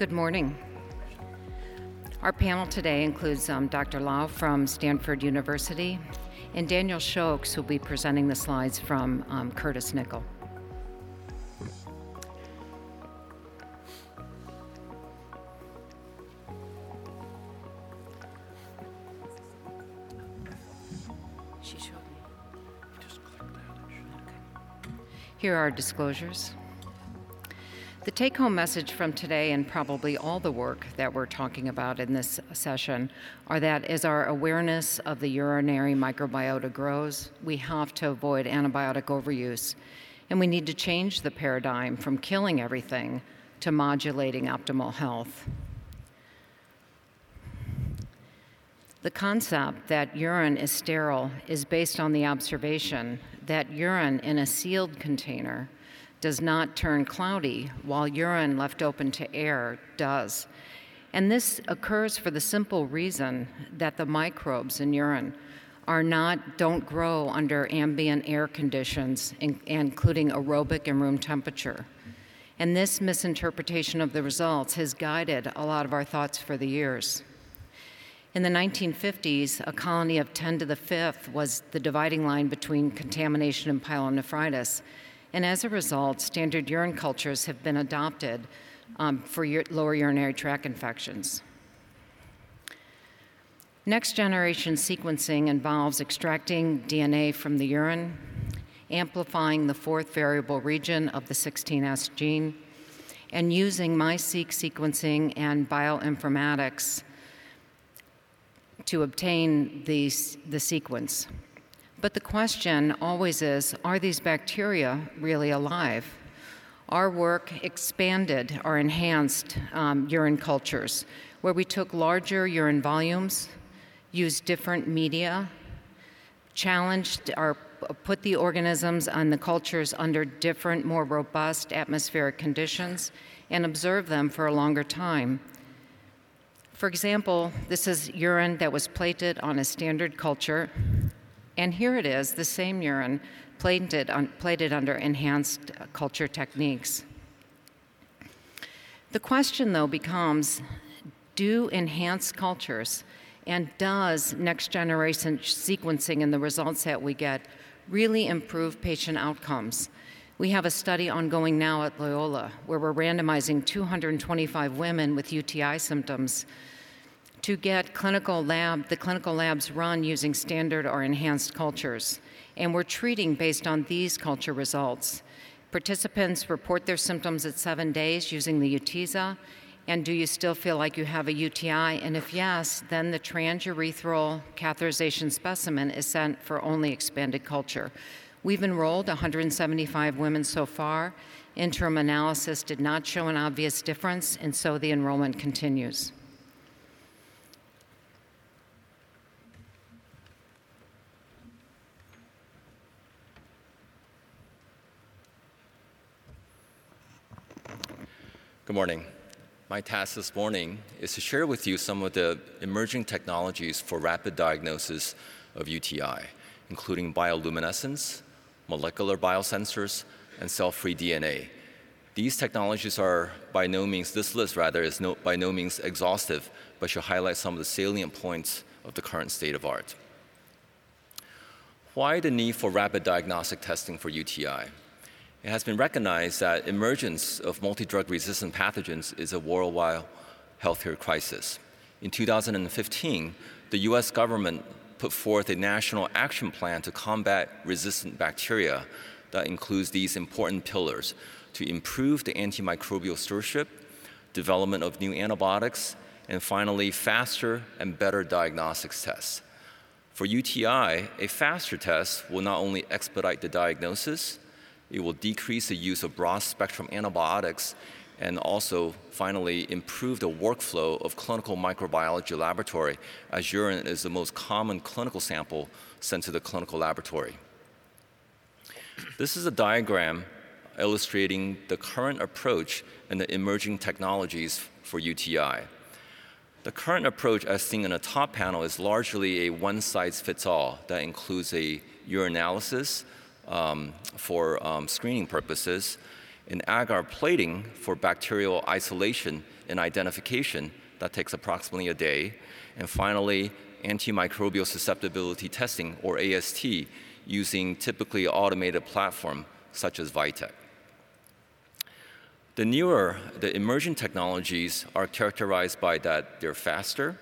Good morning. Our panel today includes um, Dr. Liao from Stanford University and Daniel Shoskes, who will be presenting the slides from um, Curtis Nickel. Here are our disclosures. The take home message from today, and probably all the work that we're talking about in this session, are that as our awareness of the urinary microbiota grows, we have to avoid antibiotic overuse. And we need to change the paradigm from killing everything to modulating optimal health. The concept that urine is sterile is based on the observation that urine in a sealed container does not turn cloudy, while urine left open to air does. And this occurs for the simple reason that the microbes in urine are not don't grow under ambient air conditions including aerobic and room temperature and this misinterpretation of the results has guided a lot of our thoughts for the years in the 1950s, a colony of 10 to the fifth was the dividing line between contamination and pyelonephritis. And as a result, standard urine cultures have been adopted um, for lower urinary tract infections. Next generation sequencing involves extracting DNA from the urine, amplifying the fourth variable region of the 16S gene, and using MiSeq sequencing and bioinformatics to obtain the sequence. But the question always is are these bacteria really alive? Our work expanded or enhanced um, urine cultures, where we took larger urine volumes, used different media, challenged or put the organisms and the cultures under different, more robust atmospheric conditions, and observed them for a longer time for example, this is urine that was plated on a standard culture, and here it is, the same urine plated, plated under enhanced uh, culture techniques. The question, though, becomes do enhanced cultures and does next generation sequencing and the results that we get really improve patient outcomes? We have a study ongoing now at Loyola where we're randomizing 225 women with UTI symptoms to get clinical lab, the clinical labs run using standard or enhanced cultures. And we're treating based on these culture results. Participants report their symptoms at seven days using the UTISA. And do you still feel like you have a UTI? And if yes, then the transurethral catheterization specimen is sent for only expanded culture. We've enrolled 175 women so far. Interim analysis did not show an obvious difference, and so the enrollment continues. Good morning. My task this morning is to share with you some of the emerging technologies for rapid diagnosis of UTI, including bioluminescence, molecular biosensors, and cell-free DNA. These technologies are by no means, this list rather, is no, by no means exhaustive, but should highlight some of the salient points of the current state of art. Why the need for rapid diagnostic testing for UTI? It has been recognized that emergence of multi-drug resistant pathogens is a worldwide healthcare crisis. In 2015, the US government put forth a national action plan to combat resistant bacteria that includes these important pillars to improve the antimicrobial stewardship, development of new antibiotics, and finally, faster and better diagnostics tests. For UTI, a faster test will not only expedite the diagnosis, it will decrease the use of broad spectrum antibiotics and also finally improve the workflow of clinical microbiology laboratory as urine is the most common clinical sample sent to the clinical laboratory. This is a diagram illustrating the current approach and the emerging technologies for UTI. The current approach, as seen in the top panel, is largely a one size fits all that includes a urinalysis, um, for um, screening purposes, and agar plating for bacterial isolation and identification that takes approximately a day, and finally, antimicrobial susceptibility testing, or AST, using typically automated platform such as VITEK. The newer, the emerging technologies are characterized by that they're faster,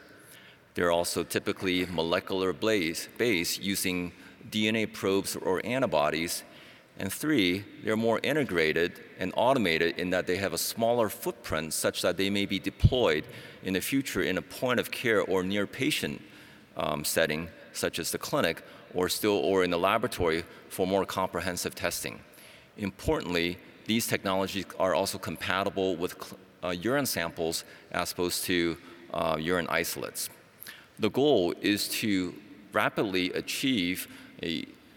they're also typically molecular based using DNA probes or antibodies. And three, they're more integrated and automated in that they have a smaller footprint such that they may be deployed in the future in a point of care or near patient um, setting, such as the clinic, or still or in the laboratory for more comprehensive testing. Importantly, these technologies are also compatible with uh, urine samples as opposed to uh, urine isolates. The goal is to rapidly achieve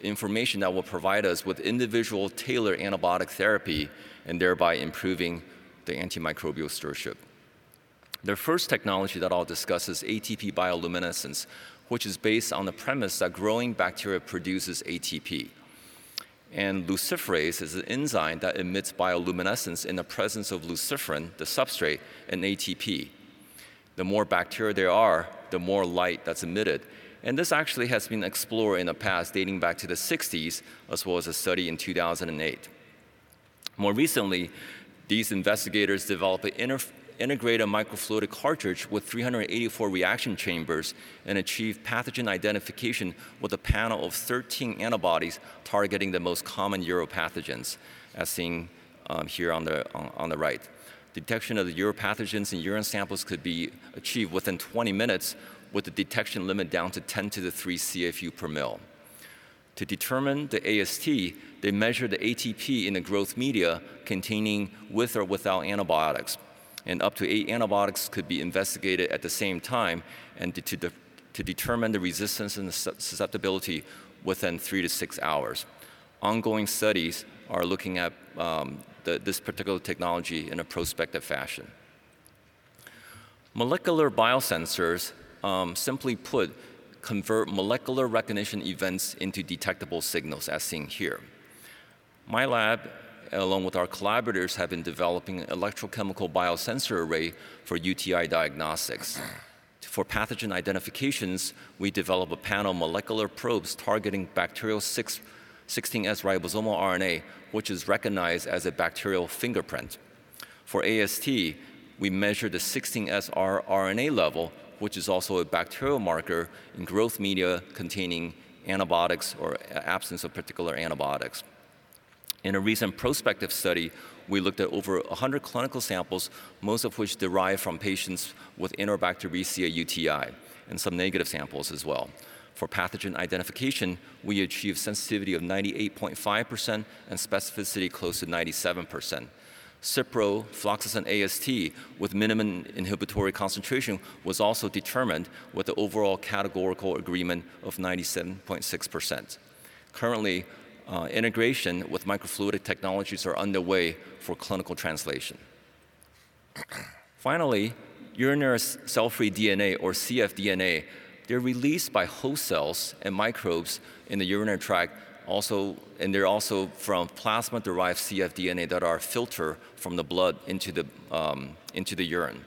information that will provide us with individual tailored antibiotic therapy and thereby improving the antimicrobial stewardship. The first technology that I'll discuss is ATP bioluminescence, which is based on the premise that growing bacteria produces ATP. And luciferase is an enzyme that emits bioluminescence in the presence of luciferin, the substrate, and ATP. The more bacteria there are, the more light that's emitted. And this actually has been explored in the past, dating back to the 60s, as well as a study in 2008. More recently, these investigators developed an integrated microfluidic cartridge with 384 reaction chambers and achieved pathogen identification with a panel of 13 antibodies targeting the most common uropathogens, as seen um, here on the, on, on the right. Detection of the uropathogens in urine samples could be achieved within 20 minutes with the detection limit down to 10 to the 3 CFU per mil. To determine the AST, they measure the ATP in the growth media containing with or without antibiotics and up to eight antibiotics could be investigated at the same time and to, de to determine the resistance and the susceptibility within three to six hours. Ongoing studies are looking at um, the, this particular technology in a prospective fashion. Molecular biosensors, um, simply put, convert molecular recognition events into detectable signals as seen here. My lab along with our collaborators, have been developing an electrochemical biosensor array for UTI diagnostics. For pathogen identifications, we develop a panel of molecular probes targeting bacterial 6, 16S ribosomal RNA, which is recognized as a bacterial fingerprint. For AST, we measure the 16S RNA level, which is also a bacterial marker in growth media containing antibiotics or absence of particular antibiotics. In a recent prospective study, we looked at over 100 clinical samples, most of which derived from patients with Enterobacteriaceae UTI, and some negative samples as well. For pathogen identification, we achieved sensitivity of 98.5% and specificity close to 97%. Ciprofloxacin AST with minimum inhibitory concentration was also determined with the overall categorical agreement of 97.6%. Currently, uh, integration with microfluidic technologies are underway for clinical translation. Finally, urinary cell-free DNA or cfDNA, they're released by host cells and microbes in the urinary tract also, and they're also from plasma-derived cfDNA that are filtered from the blood into the, um, into the urine.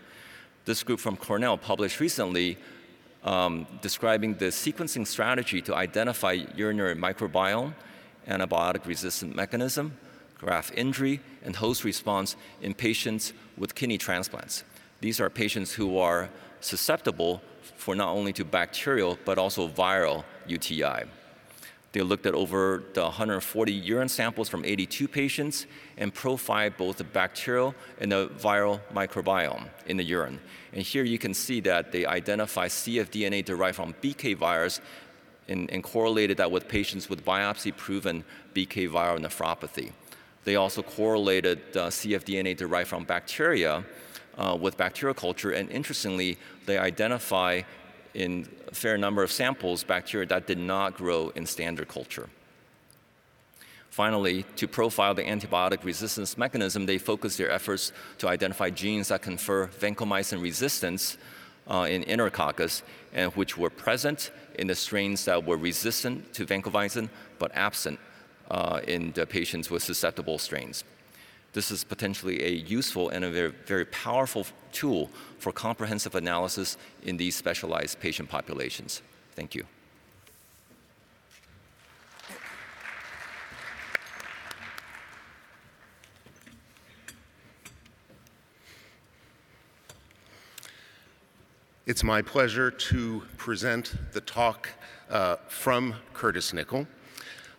This group from Cornell published recently um, describing the sequencing strategy to identify urinary microbiome antibiotic resistant mechanism, graft injury, and host response in patients with kidney transplants. These are patients who are susceptible for not only to bacterial but also viral UTI. They looked at over the 140 urine samples from 82 patients and profiled both the bacterial and the viral microbiome in the urine. And here you can see that they identify cfDNA derived from BK virus and, and correlated that with patients with biopsy-proven BK viral nephropathy. They also correlated uh, cfDNA derived from bacteria uh, with bacterial culture, and interestingly, they identify in a fair number of samples bacteria that did not grow in standard culture. Finally, to profile the antibiotic resistance mechanism, they focused their efforts to identify genes that confer vancomycin resistance uh, in Enterococcus, and which were present in the strains that were resistant to vancomycin but absent uh, in the patients with susceptible strains. This is potentially a useful and a very, very powerful tool for comprehensive analysis in these specialized patient populations. Thank you. It's my pleasure to present the talk uh, from Curtis Nickel.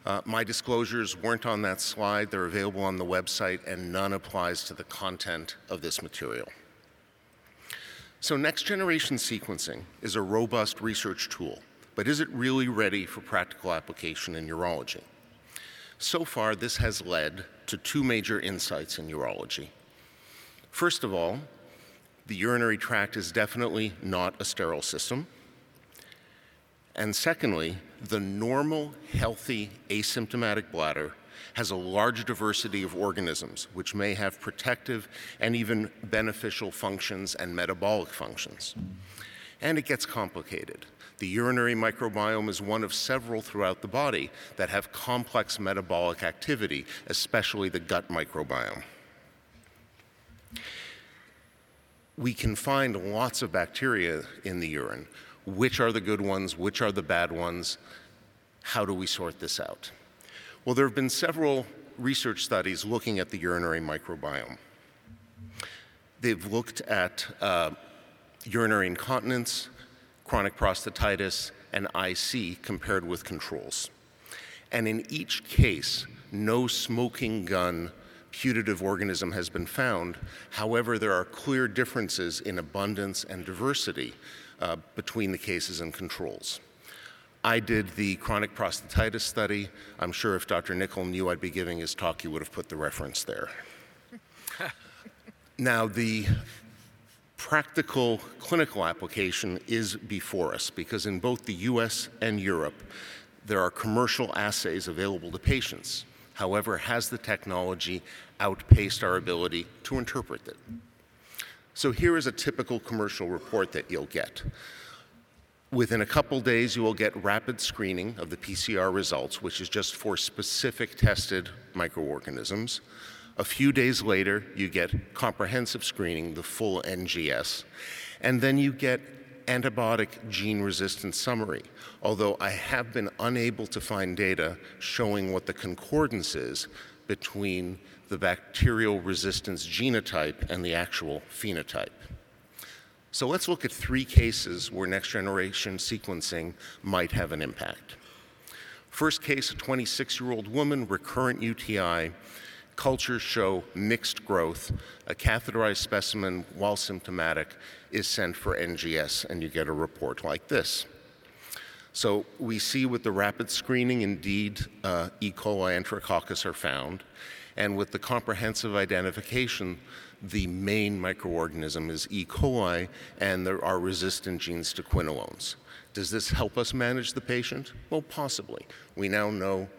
Uh, my disclosures weren't on that slide. They're available on the website, and none applies to the content of this material. So, next generation sequencing is a robust research tool, but is it really ready for practical application in urology? So far, this has led to two major insights in urology. First of all, the urinary tract is definitely not a sterile system. And secondly, the normal, healthy, asymptomatic bladder has a large diversity of organisms which may have protective and even beneficial functions and metabolic functions. And it gets complicated. The urinary microbiome is one of several throughout the body that have complex metabolic activity, especially the gut microbiome we can find lots of bacteria in the urine. Which are the good ones? Which are the bad ones? How do we sort this out? Well, there have been several research studies looking at the urinary microbiome. They've looked at uh, urinary incontinence, chronic prostatitis, and IC compared with controls. And in each case, no smoking gun putative organism has been found. However, there are clear differences in abundance and diversity uh, between the cases and controls. I did the chronic prostatitis study. I'm sure if Dr. Nickel knew I'd be giving his talk, he would have put the reference there. now, the practical clinical application is before us because in both the US and Europe, there are commercial assays available to patients. However, has the technology outpaced our ability to interpret it? So here is a typical commercial report that you'll get. Within a couple days, you will get rapid screening of the PCR results, which is just for specific tested microorganisms. A few days later, you get comprehensive screening, the full NGS. And then you get antibiotic gene resistance summary, although I have been unable to find data showing what the concordance is between the bacterial resistance genotype and the actual phenotype. So let's look at three cases where next generation sequencing might have an impact. First case, a 26 year old woman, recurrent UTI. Cultures show mixed growth. A catheterized specimen, while symptomatic, is sent for NGS, and you get a report like this. So we see with the rapid screening, indeed, uh, E. coli and enterococcus are found. And with the comprehensive identification, the main microorganism is E. coli, and there are resistant genes to quinolones. Does this help us manage the patient? Well, possibly. We now know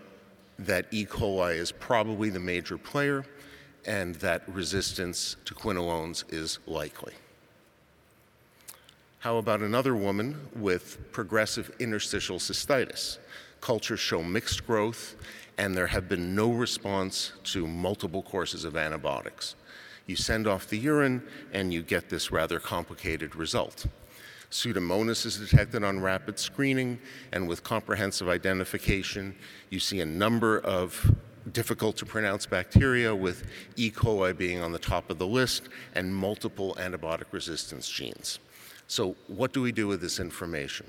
that E. coli is probably the major player and that resistance to quinolones is likely. How about another woman with progressive interstitial cystitis? Cultures show mixed growth, and there have been no response to multiple courses of antibiotics. You send off the urine, and you get this rather complicated result. Pseudomonas is detected on rapid screening, and with comprehensive identification, you see a number of difficult to pronounce bacteria, with E. coli being on the top of the list, and multiple antibiotic resistance genes. So, what do we do with this information?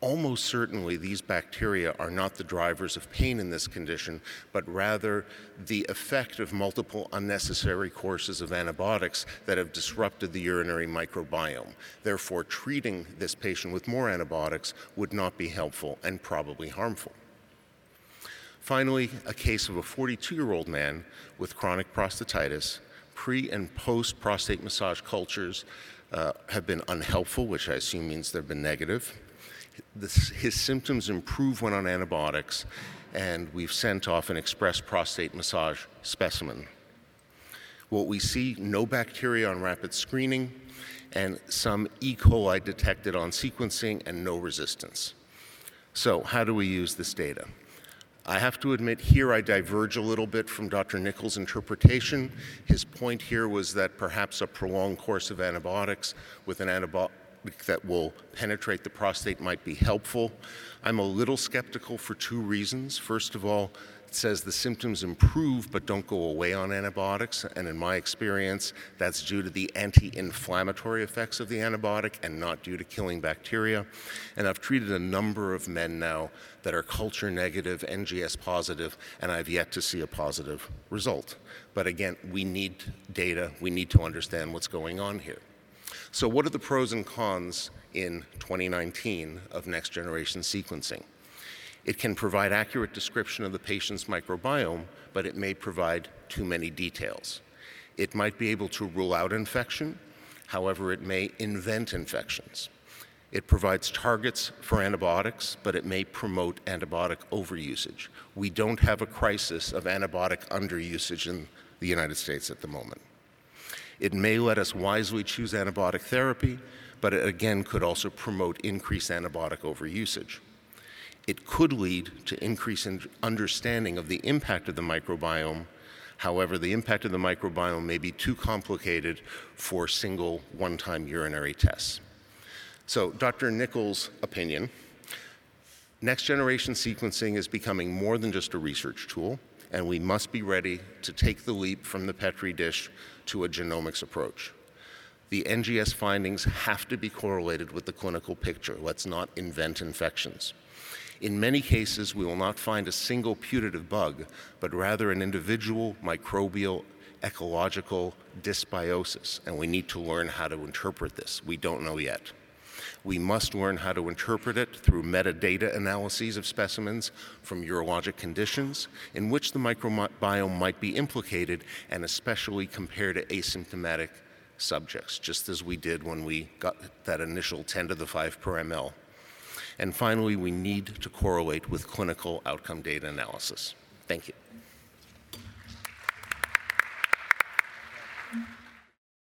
Almost certainly, these bacteria are not the drivers of pain in this condition, but rather the effect of multiple unnecessary courses of antibiotics that have disrupted the urinary microbiome. Therefore, treating this patient with more antibiotics would not be helpful and probably harmful. Finally, a case of a 42 year old man with chronic prostatitis, pre and post prostate massage cultures uh, have been unhelpful, which I assume means they've been negative. This, his symptoms improve when on antibiotics, and we've sent off an express prostate massage specimen. What we see no bacteria on rapid screening, and some E. coli detected on sequencing, and no resistance. So, how do we use this data? I have to admit, here I diverge a little bit from Dr. Nickel's interpretation. His point here was that perhaps a prolonged course of antibiotics with an antibiotic that will penetrate the prostate might be helpful. I'm a little skeptical for two reasons. First of all, it says the symptoms improve but don't go away on antibiotics, and in my experience, that's due to the anti inflammatory effects of the antibiotic and not due to killing bacteria. And I've treated a number of men now that are culture negative, NGS positive, and I've yet to see a positive result. But again, we need data, we need to understand what's going on here. So, what are the pros and cons in 2019 of next generation sequencing? It can provide accurate description of the patient's microbiome, but it may provide too many details. It might be able to rule out infection, however, it may invent infections. It provides targets for antibiotics, but it may promote antibiotic overusage. We don't have a crisis of antibiotic underusage in the United States at the moment. It may let us wisely choose antibiotic therapy, but it again could also promote increased antibiotic overusage it could lead to increased understanding of the impact of the microbiome. However, the impact of the microbiome may be too complicated for single one time urinary tests. So, Dr. Nickel's opinion next generation sequencing is becoming more than just a research tool, and we must be ready to take the leap from the Petri dish to a genomics approach. The NGS findings have to be correlated with the clinical picture. Let's not invent infections. In many cases, we will not find a single putative bug, but rather an individual microbial ecological dysbiosis, and we need to learn how to interpret this. We don't know yet. We must learn how to interpret it through metadata analyses of specimens from urologic conditions in which the microbiome might be implicated, and especially compare to asymptomatic subjects, just as we did when we got that initial 10 to the 5 per ml. And finally, we need to correlate with clinical outcome data analysis. Thank you.